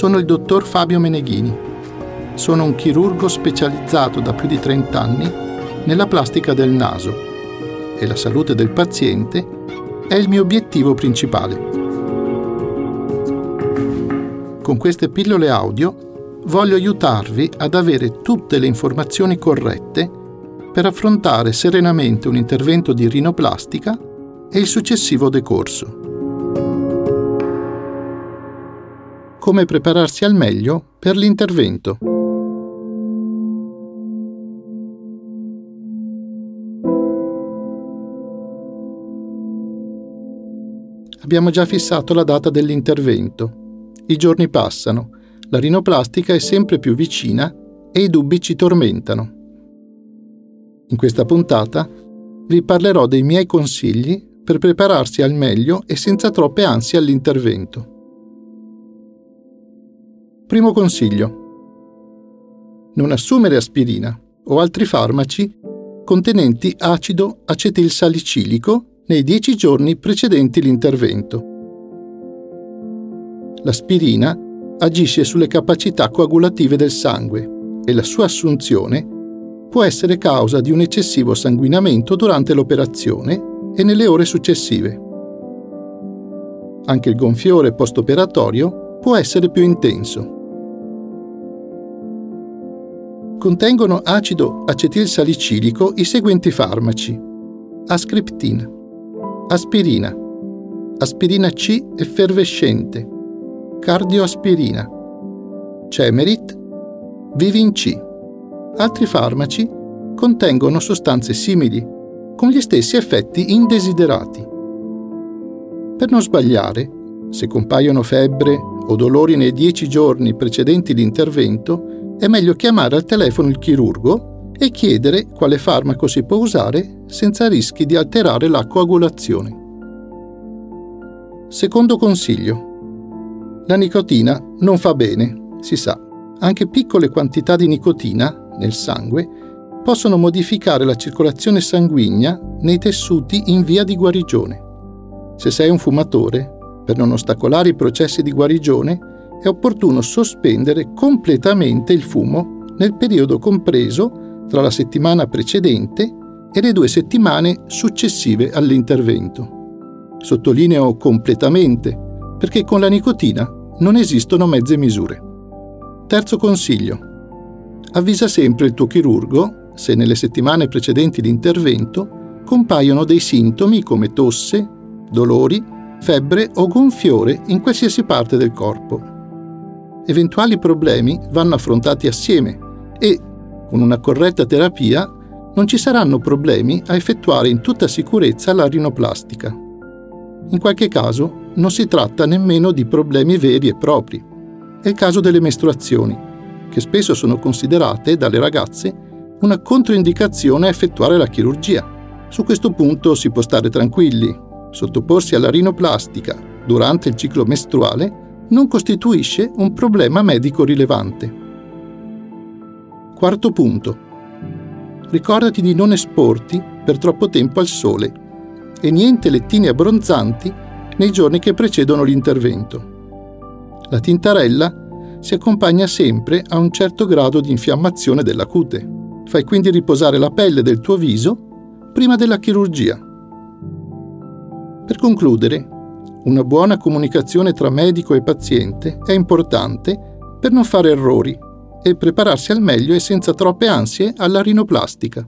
sono il dottor Fabio Meneghini. Sono un chirurgo specializzato da più di 30 anni nella plastica del naso e la salute del paziente è il mio obiettivo principale. Con queste pillole audio voglio aiutarvi ad avere tutte le informazioni corrette per affrontare serenamente un intervento di rinoplastica e il successivo decorso. Come prepararsi al meglio per l'intervento. Abbiamo già fissato la data dell'intervento. I giorni passano, la rinoplastica è sempre più vicina e i dubbi ci tormentano. In questa puntata vi parlerò dei miei consigli per prepararsi al meglio e senza troppe ansie all'intervento. Primo consiglio. Non assumere aspirina o altri farmaci contenenti acido acetilsalicilico nei 10 giorni precedenti l'intervento. L'aspirina agisce sulle capacità coagulative del sangue e la sua assunzione può essere causa di un eccessivo sanguinamento durante l'operazione e nelle ore successive. Anche il gonfiore post-operatorio può essere più intenso. Contengono acido acetilsalicilico i seguenti farmaci: ascriptina, aspirina, aspirina C effervescente, cardioaspirina, Cemerit, Vivin C. Altri farmaci contengono sostanze simili, con gli stessi effetti indesiderati. Per non sbagliare, se compaiono febbre o dolori nei 10 giorni precedenti l'intervento, è meglio chiamare al telefono il chirurgo e chiedere quale farmaco si può usare senza rischi di alterare la coagulazione. Secondo consiglio. La nicotina non fa bene, si sa. Anche piccole quantità di nicotina nel sangue possono modificare la circolazione sanguigna nei tessuti in via di guarigione. Se sei un fumatore, per non ostacolare i processi di guarigione, è opportuno sospendere completamente il fumo nel periodo compreso tra la settimana precedente e le due settimane successive all'intervento. Sottolineo completamente, perché con la nicotina non esistono mezze misure. Terzo consiglio avvisa sempre il tuo chirurgo se nelle settimane precedenti l'intervento compaiono dei sintomi come tosse, dolori, febbre o gonfiore in qualsiasi parte del corpo. Eventuali problemi vanno affrontati assieme e, con una corretta terapia, non ci saranno problemi a effettuare in tutta sicurezza la rinoplastica. In qualche caso non si tratta nemmeno di problemi veri e propri. È il caso delle mestruazioni che spesso sono considerate dalle ragazze una controindicazione a effettuare la chirurgia. Su questo punto si può stare tranquilli. Sottoporsi alla rinoplastica durante il ciclo mestruale non costituisce un problema medico rilevante. Quarto punto. Ricordati di non esporti per troppo tempo al sole e niente lettini abbronzanti nei giorni che precedono l'intervento. La tintarella si accompagna sempre a un certo grado di infiammazione della cute. Fai quindi riposare la pelle del tuo viso prima della chirurgia. Per concludere, una buona comunicazione tra medico e paziente è importante per non fare errori e prepararsi al meglio e senza troppe ansie alla rinoplastica.